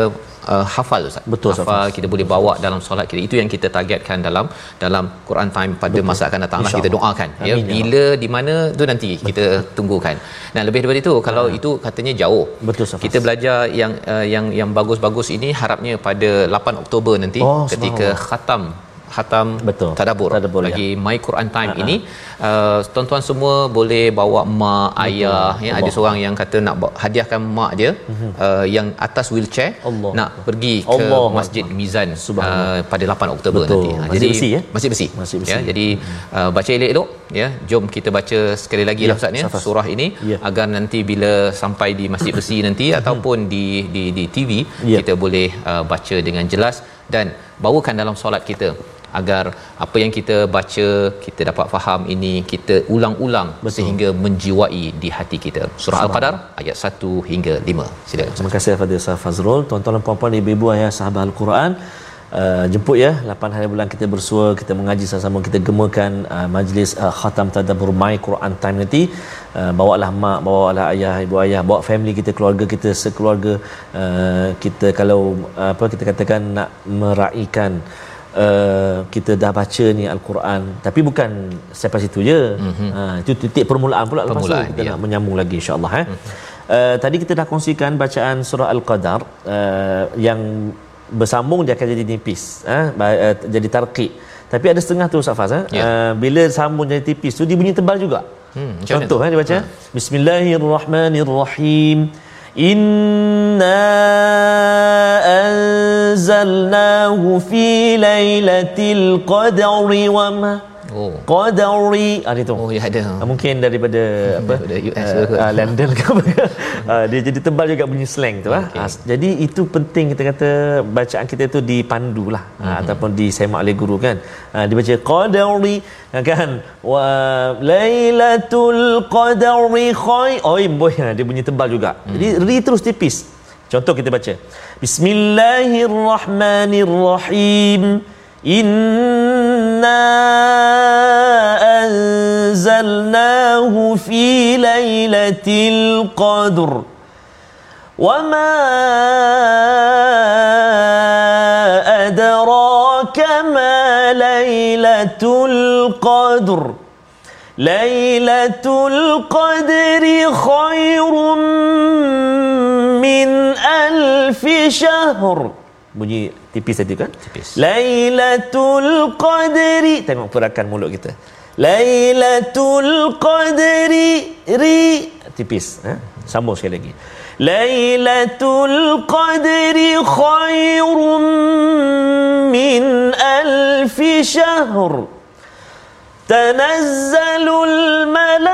uh, hafal Ustaz. Betul hafal kita boleh bawa dalam solat kita. Itu yang kita targetkan dalam dalam Quran time pada Betul. masa akan datang lah kita doakan ya. Amin, ya. Bila ya. di mana tu nanti Betul. kita tunggukan. Dan lebih daripada itu kalau ha. itu katanya jauh. Betul Ustaz. Kita belajar yang uh, yang yang bagus-bagus ini harapnya pada 8 Oktober nanti oh, ketika khatam khatam betul tadabur, tadabur lagi ya. my Quran time uh-huh. ini uh, tuan-tuan semua boleh bawa mak betul. ayah ya Allah. ada seorang yang kata nak hadiahkan mak dia uh-huh. uh, yang atas wheelchair Allah. nak pergi ke Allah. Masjid Allah. Mizan uh, pada 8 Oktober betul. nanti. Ha, jadi besi ya. Masjid besi. Masjid besi. Ya, jadi uh, baca elok-elok ya. Jom kita baca sekali lagi ya, lah Ustaz ya surah ini ya. agar nanti bila sampai di Masjid besi nanti ataupun di di di TV ya. kita boleh uh, baca dengan jelas dan bawakan dalam solat kita agar apa yang kita baca kita dapat faham ini kita ulang-ulang Betul. sehingga menjiwai di hati kita surah al-qadar ayat 1 hingga 5 silakan Terima kasih kepada Ustaz Fazrul. Tuan-tuan dan puan-puan, ibu-ibu, ayah, sahabat Al-Quran. Uh, jemput ya 8 hari bulan kita bersua kita mengaji sama-sama kita gemakan uh, majlis uh, khatam tadabbur my Quran time nanti uh, bawalah mak bawalah ayah ibu ayah bawa family kita keluarga kita sekeluarga uh, kita kalau uh, apa kita katakan nak meraihkan Uh, kita dah baca ni al-Quran tapi bukan sampai situ je. Mm-hmm. Uh, itu titik permulaan pula lepas Permulaan, tu kita ya. nak menyambung lagi insya-Allah eh. Uh, tadi kita dah kongsikan bacaan surah Al-Qadar uh, yang bersambung dia akan jadi nipis eh? Ba- uh, jadi tarqiq. Tapi ada setengah tu Ustaz Faz eh? Ya. uh, bila sambung jadi tipis tu dia bunyi tebal juga. Hmm, Contoh eh dia baca Bismillahirrahmanirrahim Inna anzalnahu fi lailatul qadri wa ma oh. Qadri ah itu oh ya ada. Ah, mungkin daripada apa? Daripada US uh, uh, London ke apa uh, dia jadi tebal juga bunyi slang tu okay. uh, jadi itu penting kita kata bacaan kita tu dipandu lah mm-hmm. uh, ataupun disemak oleh guru kan? Uh, dia baca qadari kan? Wa lailatul qadri khair oh boy dia bunyi tebal juga. Mm. jadi ri terus tipis. Contoh kita baca. Bismillahirrahmanirrahim. Inna anzalnahu fi lailatul qadr وما أدراك ما ليلة القدر ليلة القدر خير من ألف شهر bunyi tipis tadi kan Tipis. Lailatul Qadri tengok perakan mulut kita Lailatul Qadri ri tipis ha? sambung sekali lagi Lailatul Qadri khairum min alfi syahr تنزل الملائكة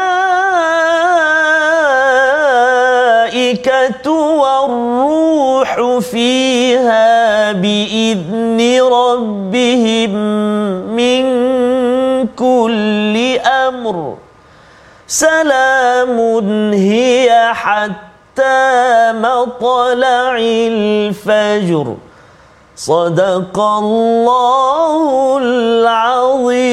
والروح فيها بإذن ربهم من كل أمر. سلام هي حتى مطلع الفجر. صدق الله العظيم.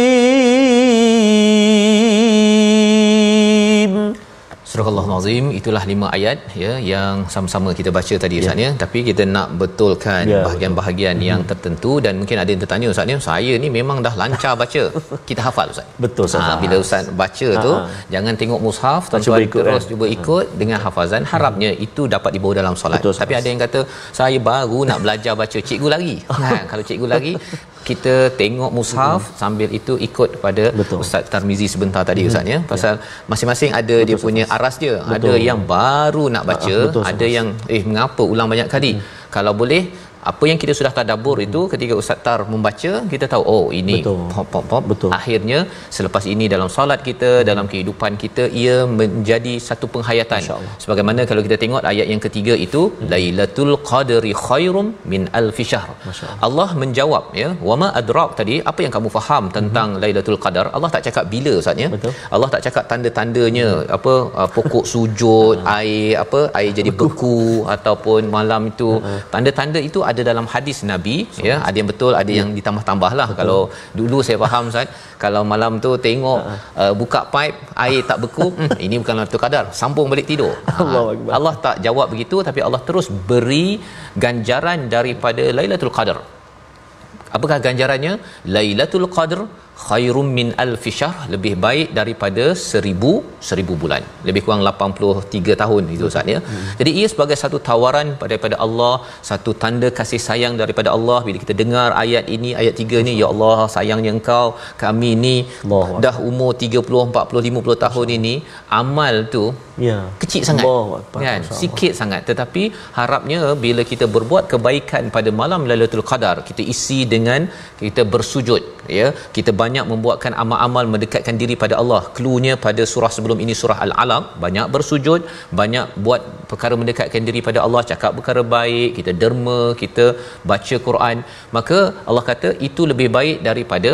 Surah Allah-Azim itulah lima ayat ya yang sama-sama kita baca tadi Ustaz ya. Tapi kita nak betulkan Ya, bahagian-bahagian yang tertentu dan mungkin ada yang tertanya Ustaz ya. Saya ni memang dah lancar baca. Kita hafal Ustaz. Betul, Ustaz. ha, bila Ustaz baca tu Ha, ha. jangan tengok mushaf tuan-tuan ikut, terus kan? cuba ikut dengan hafazan. Harapnya itu dapat dibawa dalam solat. Betul, tapi ada yang kata saya baru nak belajar baca cikgu lagi ha, kalau cikgu lagi kita tengok mushaf sambil itu ikut pada Betul. Ustaz Tarmizi sebentar tadi Ustaz ya. Pasal masing-masing ada dia punya aras dia. Ada yang baru nak baca Ah, betul, ada yang eh mengapa ulang banyak kali? Kalau boleh apa yang kita sudah tadabbur itu ketika Ustaz Tar membaca kita tahu oh ini Betul. pop pop pop. Betul. akhirnya selepas ini dalam solat kita dalam kehidupan kita ia menjadi satu penghayatan. Sebagaimana kalau kita tengok ayat yang ketiga itu lailatul qadri khairum min alfi syahr. Allah menjawab ya wama adrak tadi apa yang kamu faham tentang lailatul qadar? Allah tak cakap bila ustaz ya. Betul. Allah tak cakap tanda-tandanya apa uh, pokok sujud air apa air jadi beku ataupun malam itu. Tanda-tanda itu ada dalam hadis nabi ya ada yang betul ada yang ditambah-tambah lah kalau dulu saya faham ustaz kalau malam tu tengok uh, buka pipe air tak beku hmm, ini bukan lailatul qadar sambung balik tidur. Allahu Ha. Allah tak jawab begitu tapi Allah terus beri ganjaran daripada lailatul qadar. Apakah ganjarannya? Lailatul qadr khairum min alfi syahr lebih baik daripada seribu seribu bulan. Lebih kurang 83 tahun itu Ustaz ya. Hmm. jadi ia sebagai satu tawaran daripada Allah satu tanda kasih sayang daripada Allah. Bila kita dengar ayat ini ayat 3 ni ya Allah sayangnya engkau kami ni Allahu dah umur 30 40 50 tahun ini amal tu ya. kecil sangat. Kan? Allah. sikit sangat. Tetapi harapnya bila kita berbuat kebaikan pada malam Lailatul Qadar kita isi dengan kita bersujud ya. Kita banyak banyak membuatkan amal-amal mendekatkan diri pada Allah. Cluenya pada surah sebelum ini surah al-alaq banyak bersujud banyak buat perkara mendekatkan diri pada Allah cakap perkara baik kita derma kita baca Quran. Maka Allah kata itu lebih baik daripada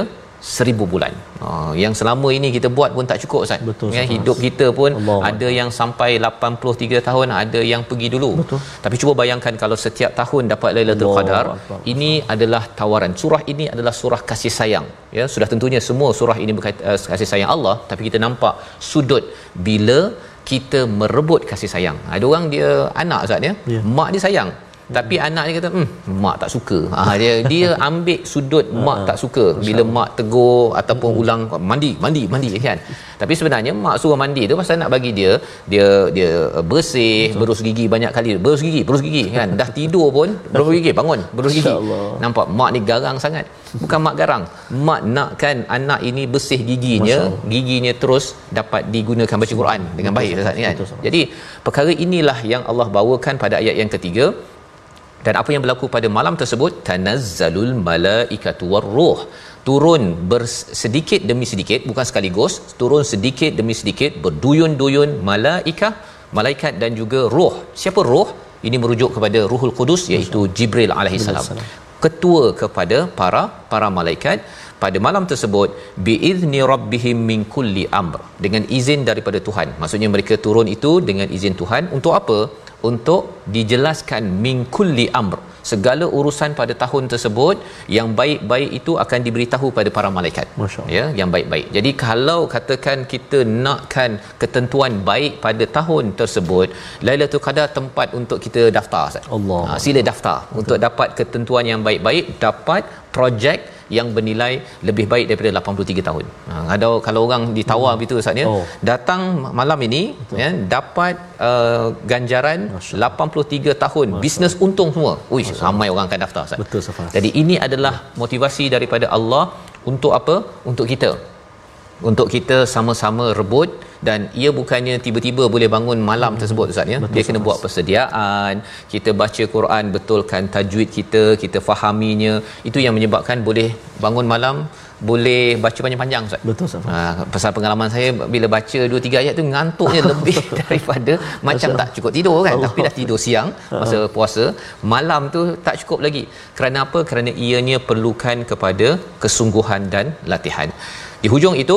seribu bulan. Ha, yang selama ini kita buat pun tak cukup Ustaz. Betul, ya, hidup kita pun Allah. ada yang sampai 83 tahun, ada yang pergi dulu. Betul. Tapi cuba bayangkan kalau setiap tahun dapat Lailatul Qadar, ini adalah tawaran. Surah ini adalah surah kasih sayang. Ya, sudah tentunya semua surah ini berkait, uh, kasih sayang Allah, tapi kita nampak sudut bila kita merebut kasih sayang. Ada orang dia anak Ustaz ya. Ya. Mak dia sayang. Tapi anak dia kata, hmm, mak tak suka. Ha, dia dia ambil sudut mak tak suka. Bila mak tegur ataupun ulang mandi, mandi, mandi kan. Tapi sebenarnya mak suruh mandi tu pasal nak bagi dia dia dia bersih, berus gigi banyak kali. Berus gigi, berus gigi kan. Dah tidur pun berus gigi, bangun, berus gigi. Nampak mak ni garang sangat. Bukan mak garang. Mak nakkan anak ini bersih giginya, giginya terus dapat digunakan baca Quran dengan baik Ustaz kan. Jadi perkara inilah yang Allah bawakan pada ayat yang ketiga dan apa yang berlaku pada malam tersebut? Tanazzalul malaikatu warruh turun sedikit demi sedikit bukan sekaligus turun sedikit demi sedikit berduyun-duyun malaikah malaikat dan juga roh siapa roh ini merujuk kepada ruhul kudus iaitu jibril alaihissalam. Ketua kepada para para malaikat pada malam tersebut biizni rabbihim min kulli amr dengan izin daripada Tuhan. Maksudnya mereka turun itu dengan izin Tuhan untuk apa? Untuk dijelaskan min kulli amr segala urusan pada tahun tersebut yang baik-baik itu akan diberitahu pada para malaikat. Ya yang baik-baik. Jadi kalau katakan kita nakkan ketentuan baik pada tahun tersebut Lailatul Qadar tempat untuk kita daftar Ustaz. Allah. ha, sila daftar. Betul. untuk dapat ketentuan yang baik-baik dapat projek yang bernilai lebih baik daripada 83 tahun. Ha, ada kalau orang ditawar hmm. begitu Ustaz ya. Oh. Datang malam ini ya dapat uh, ganjaran 83 tahun bisnes untung semua. Ui ramai orang akan daftar Ustaz. Betul, Safas. Jadi ini adalah motivasi daripada Allah untuk apa? Untuk kita. Untuk kita sama-sama rebut dan ia bukannya tiba-tiba boleh bangun malam tersebut Ustaz ya. Dia kena buat persediaan, kita baca Quran, betulkan tajwid kita, kita fahaminya. Itu yang menyebabkan boleh bangun malam boleh baca panjang-panjang Ustaz. Betul, Safas. Ha, pasal pengalaman saya bila baca 2 3 ayat tu ngantuknya lebih daripada macam tak cukup tidur kan tapi dah tidur siang masa puasa malam tu tak cukup lagi. Kerana apa? Kerana ianya perlukan kepada kesungguhan dan latihan di hujung itu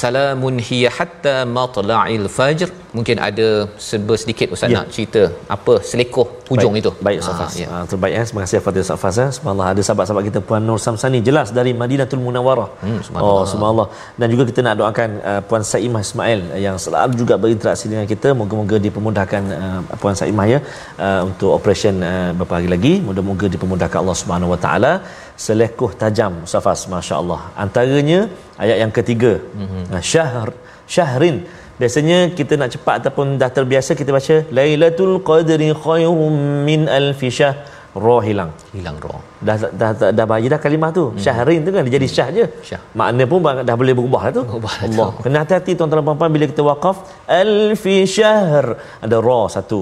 salamun hiya hatta matla'il fajr mungkin ada serba sedikit ustaz Ya. nak cerita apa selekoh hujung baik, itu Baik Ustaz Fas. ya. Ha, terbaik ya. Terima kasih Fadil Ustaz Fas ya. Subhanallah ada sahabat-sahabat kita Puan Nur Samsani jelas dari Madinatul Munawwarah. Hmm, subhanallah. oh, subhanallah. Dan juga kita nak doakan uh, Puan Saimah Ismail uh, yang selalu juga berinteraksi dengan kita. Moga-moga dipermudahkan uh, Puan Saimah ya uh, untuk operation uh, beberapa hari lagi. Moga-moga dipermudahkan Allah Subhanahu Wa Taala. Selekoh tajam Ustaz Fas, masya-Allah. Antaranya ayat yang ketiga. Mm-hmm. Syahr syahrin Biasanya kita nak cepat ataupun dah terbiasa kita baca Lailatul Qadri khairum min alfi syahr. Roh hilang. hilang roh Dah dah dah, dah bayi dah kalimah tu. Hmm. Syahrin tu kan dia jadi syah je. Syah. Makna pun dah boleh berubah lah tu. Berubah lah tu. Allah. Kena hati-hati tuan-tuan dan puan-puan bila kita waqaf alfi syahr. Ada ra satu.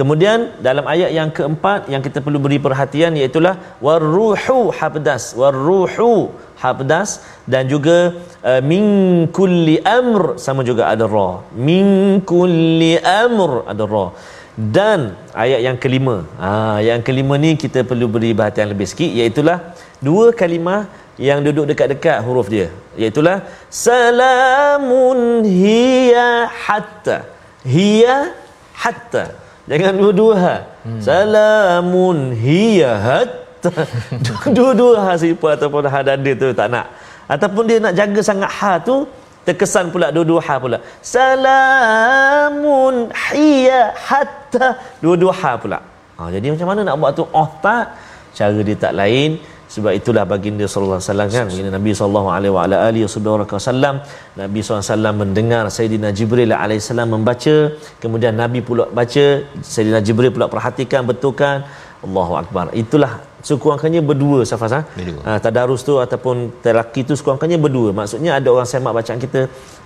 Kemudian dalam ayat yang keempat yang kita perlu beri perhatian iaitu waruhu habdas waruhu habdas dan juga uh, min kulli amr sama juga ada ra. Min kulli amr ada ra. Dan ayat yang kelima ha, yang kelima ni kita perlu beri perhatian lebih sikit iaitu dua kalimah yang duduk dekat-dekat huruf dia. Iaitu salamun hiya hatta. Hiya hatta jangan dua-dua ha. hmm. salamun hiya hatta dua-dua ha sipar ataupun ha dada tu tak nak. Ataupun dia nak jaga sangat ha tu terkesan pula dua-dua ha pula. Salamun hiya hatta dua-dua ha pula. Ha, jadi macam mana nak buat tu? Oh tak. Cara dia tak lain sebab itulah baginda sallallahu alaihi wasallam kan baginda Nabi sallallahu alaihi wa alihi wasallam Nabi sallallahu alaihi wasallam mendengar Sayyidina Jibril alaihi salam membaca kemudian Nabi pula baca Sayyidina Jibril pula perhatikan betulkan Allahu akbar. Itulah sekurang-kurangnya berdua safas ha? Ha tadarus tu ataupun telaki tu sekurang-kurangnya berdua. Maksudnya ada orang semak bacaan kita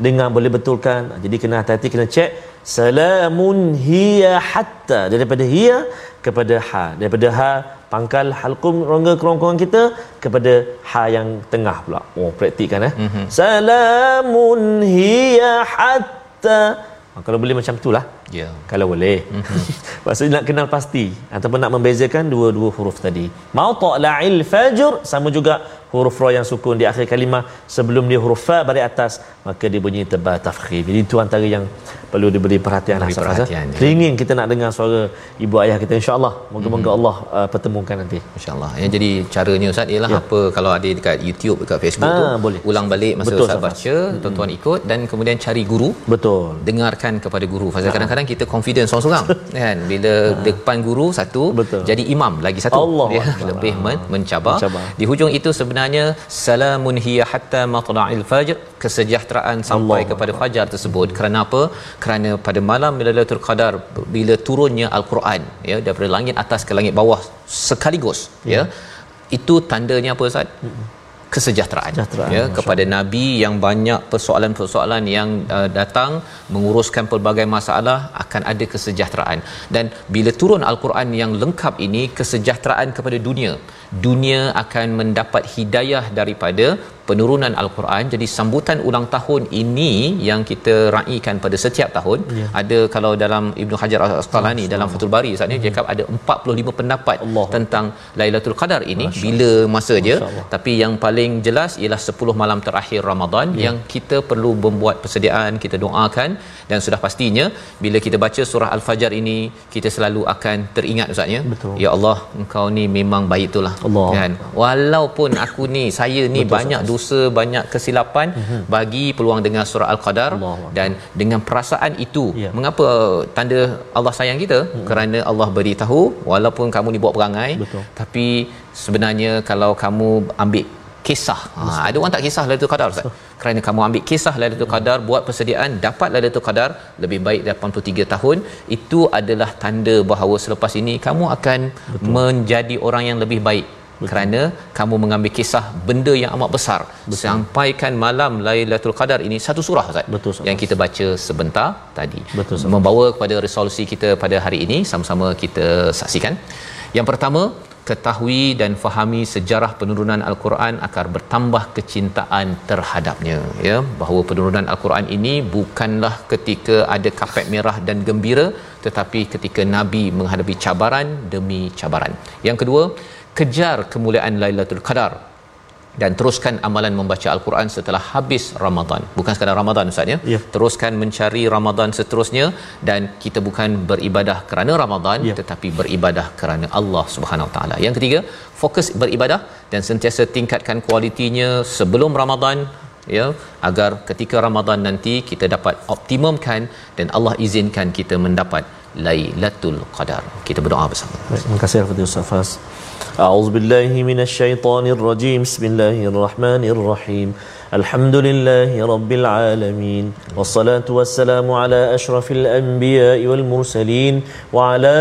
dengar boleh betulkan. Jadi kena hati-hati kena cek. Salamun hiya hatta. Daripada hiya kepada ha. Daripada ha pangkal halqum rongga kerongkongan kita kepada ha yang tengah pula. Oh praktikkan eh. Mm-hmm. salamun hiya hatta. Ha, kalau boleh macam tu lah ya yeah. kalau boleh mm-hmm. maksudnya nak kenal pasti ataupun nak membezakan dua-dua huruf tadi mau ta'la'il fajr sama juga huruf ra yang sukun di akhir kalimah sebelum dia huruf fa balik atas maka dia bunyi tebal tafkhim jadi itu antara yang perlu diberi perhatian lah ya. teringin kita nak dengar suara ibu ayah kita insyaallah moga-moga Mhm. Allah uh, pertemukan nanti InsyaAllah. Yang jadi caranya Ustaz ialah Ya. ya. apa kalau ada dekat YouTube, dekat Facebook Ah, tu boleh. ulang balik masa Betul, Ustaz baca, tuan-tuan ikut dan kemudian cari guru betul dengarkan kepada guru. Pasal kadang-kadang kita confident seorang-seorang kan bila depan guru satu Betul. jadi imam lagi satu dia Akbar. lebih men- mencabar. Mencabar. Di hujung itu sebenarnya salamun hiya hatta matla'il fajr kesejahteraan sampai Allah kepada fajar tersebut. Kerana apa? Kerana pada malam Lailatul Qadar bila turunnya al-Quran ya daripada langit atas ke langit bawah sekaligus ya. Itu tandanya apa Ustaz? Kesejahteraan, Kesejahteraan, ya kepada nabi yang banyak persoalan-persoalan yang uh, datang menguruskan pelbagai masalah akan ada kesejahteraan. Dan bila turun al-Quran yang lengkap ini kesejahteraan kepada dunia dunia akan mendapat hidayah daripada penurunan al-Quran jadi sambutan ulang tahun ini yang kita raikan pada setiap tahun Ya. ada kalau dalam Ibnu Hajar Al-Asqalani dalam Fathul Bari saat ini dia cakap ada 45 pendapat Allah. tentang Lailatul Qadar ini bila masa Masya Allah. tapi yang paling jelas ialah 10 malam terakhir Ramadan Ya. yang kita perlu membuat persediaan kita doakan dan sudah pastinya bila kita baca surah al-fajr ini kita selalu akan teringat ustaz ya ya Allah engkau ni memang baik itulah Allah. kan walaupun aku ni saya ni Betul, banyak dosa banyak kesilapan bagi peluang dengan surah al-qadar Allah. dan dengan perasaan itu Ya. mengapa tanda Allah sayang kita kerana Allah beritahu walaupun kamu ni buat perangai Betul. tapi sebenarnya kalau kamu ambil kisah ha, ada orang tak kisah Lailatul Qadar Ustaz kerana kamu ambil kisah Lailatul Qadar buat persediaan dapat Lailatul Qadar lebih baik 83 tahun itu adalah tanda bahawa selepas ini kamu akan Betul. menjadi orang yang lebih baik Betul. kerana kamu mengambil kisah benda yang amat besar Betul. sampaikan malam Lailatul Qadar ini satu surah Ustaz Betul, Ustaz. yang kita baca sebentar tadi Betul, Ustaz. membawa kepada resolusi kita pada hari ini sama-sama kita saksikan yang pertama ketahui dan fahami sejarah penurunan al-Quran akan bertambah kecintaan terhadapnya ya. Bahawa penurunan al-Quran ini bukanlah ketika ada kapet merah dan gembira tetapi ketika nabi menghadapi cabaran demi cabaran. Yang kedua kejar kemuliaan Lailatul Qadar dan teruskan amalan membaca al-Quran setelah habis Ramadan. Bukan sekadar Ramadan Ustaz ya. Ya. Teruskan mencari Ramadan seterusnya dan kita bukan beribadah kerana Ramadan Ya. tetapi beribadah kerana Allah Subhanahu Wa Taala. Yang ketiga, fokus beribadah dan sentiasa tingkatkan kualitinya sebelum Ramadan ya agar ketika Ramadan nanti kita dapat optimumkan dan Allah izinkan kita mendapat Lailatul Qadar. Kita berdoa bersama. Baik, terima kasih Al-Fatihah Ustaz Fas. أعوذ بالله من الشيطان الرجيم بسم الله الرحمن الرحيم الحمد لله رب العالمين والصلاة والسلام على أشرف الأنبياء والمرسلين وعلى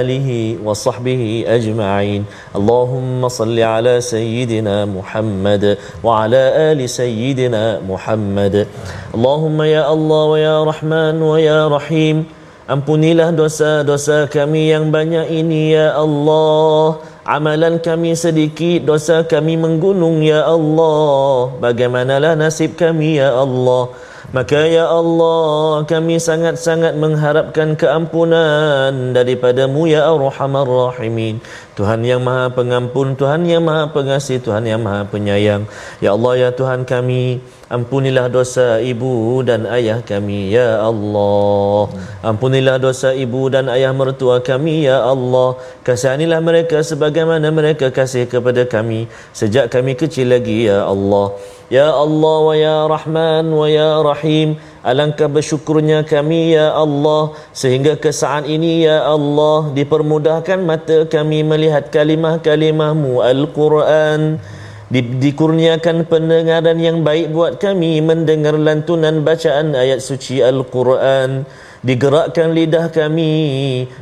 آله وصحبه أجمعين اللهم صل على سيدنا محمد وعلى آل سيدنا محمد اللهم يا الله ويا رحمن ويا رحيم Ampunilah dosa-dosa kami yang banyak ini ya Allah. Amalan kami sedikit, dosa kami menggunung ya Allah. Bagaimanalah nasib kami ya Allah Maka ya Allah kami sangat-sangat mengharapkan keampunan Daripadamu ya Arhamar Rahimin. Tuhan yang maha pengampun, Tuhan yang maha pengasih, Tuhan yang maha penyayang. Ya Allah ya Tuhan kami Ampunilah dosa ibu dan ayah kami ya Allah. Ampunilah dosa ibu dan ayah mertua kami ya Allah. Kasihanilah mereka sebagaimana mereka kasih kepada kami. Sejak kami kecil lagi ya Allah Ya Allah wa ya Rahman wa ya Rahim Alangkah bersyukurnya kami ya Allah Sehingga ke saat ini ya Allah Dipermudahkan mata kami melihat kalimah-kalimahmu Al-Quran. Di, dikurniakan pendengaran yang baik buat kami mendengar lantunan bacaan ayat suci Al-Quran digerakkan lidah kami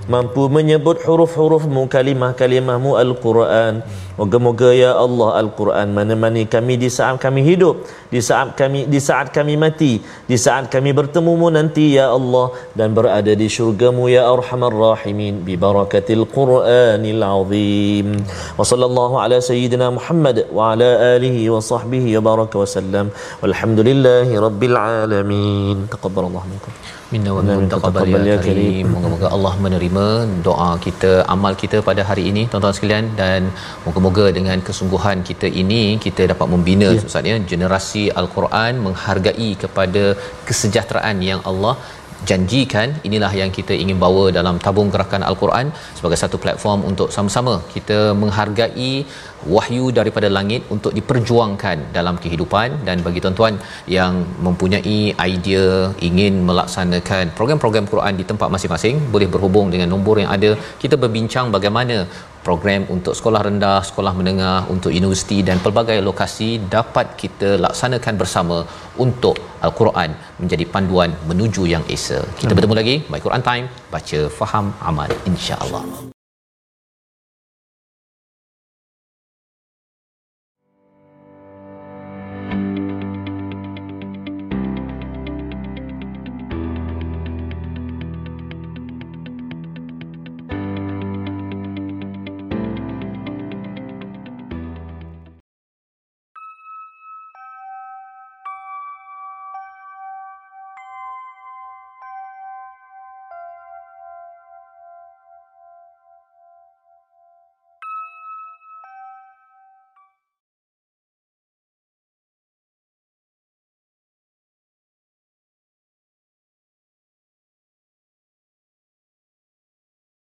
mampu menyebut huruf-hurufmu kalimah-kalimahmu Al-Quran. Moga-moga ya Allah Al-Quran menemani kami di saat kami hidup di saat kami di saat kami mati di saat kami bertemumu nanti ya Allah dan berada di syurgamu ya Arhamar Rahimin bi barakatil Quranil Azim. Wa sallallahu ala sayyidina Muhammad wa ala alihi wa sahbihi wa baraka wa sallam. Walhamdulillahi rabbil alamin. Taqabbalallahu minkum minna wa minkum taqabbal ya karim. Moga-moga Allah menerima doa kita amal kita pada hari ini tuan-tuan sekalian. Dan moga-moga dengan kesungguhan kita ini kita dapat membina ya. ustaz ya. Generasi al-Quran menghargai kepada kesejahteraan yang Allah janjikan. Inilah yang kita ingin bawa dalam tabung gerakan al-Quran sebagai satu platform untuk sama-sama kita menghargai wahyu daripada langit untuk diperjuangkan dalam kehidupan. Dan bagi tuan-tuan yang mempunyai idea ingin melaksanakan program-program Quran di tempat masing-masing boleh berhubung dengan nombor yang ada. Kita berbincang bagaimana program untuk sekolah rendah, sekolah menengah, untuk universiti dan pelbagai lokasi dapat kita laksanakan bersama untuk Al-Quran menjadi panduan menuju yang esa. Kita bertemu lagi My Quran Time, baca, faham, amal insya-Allah.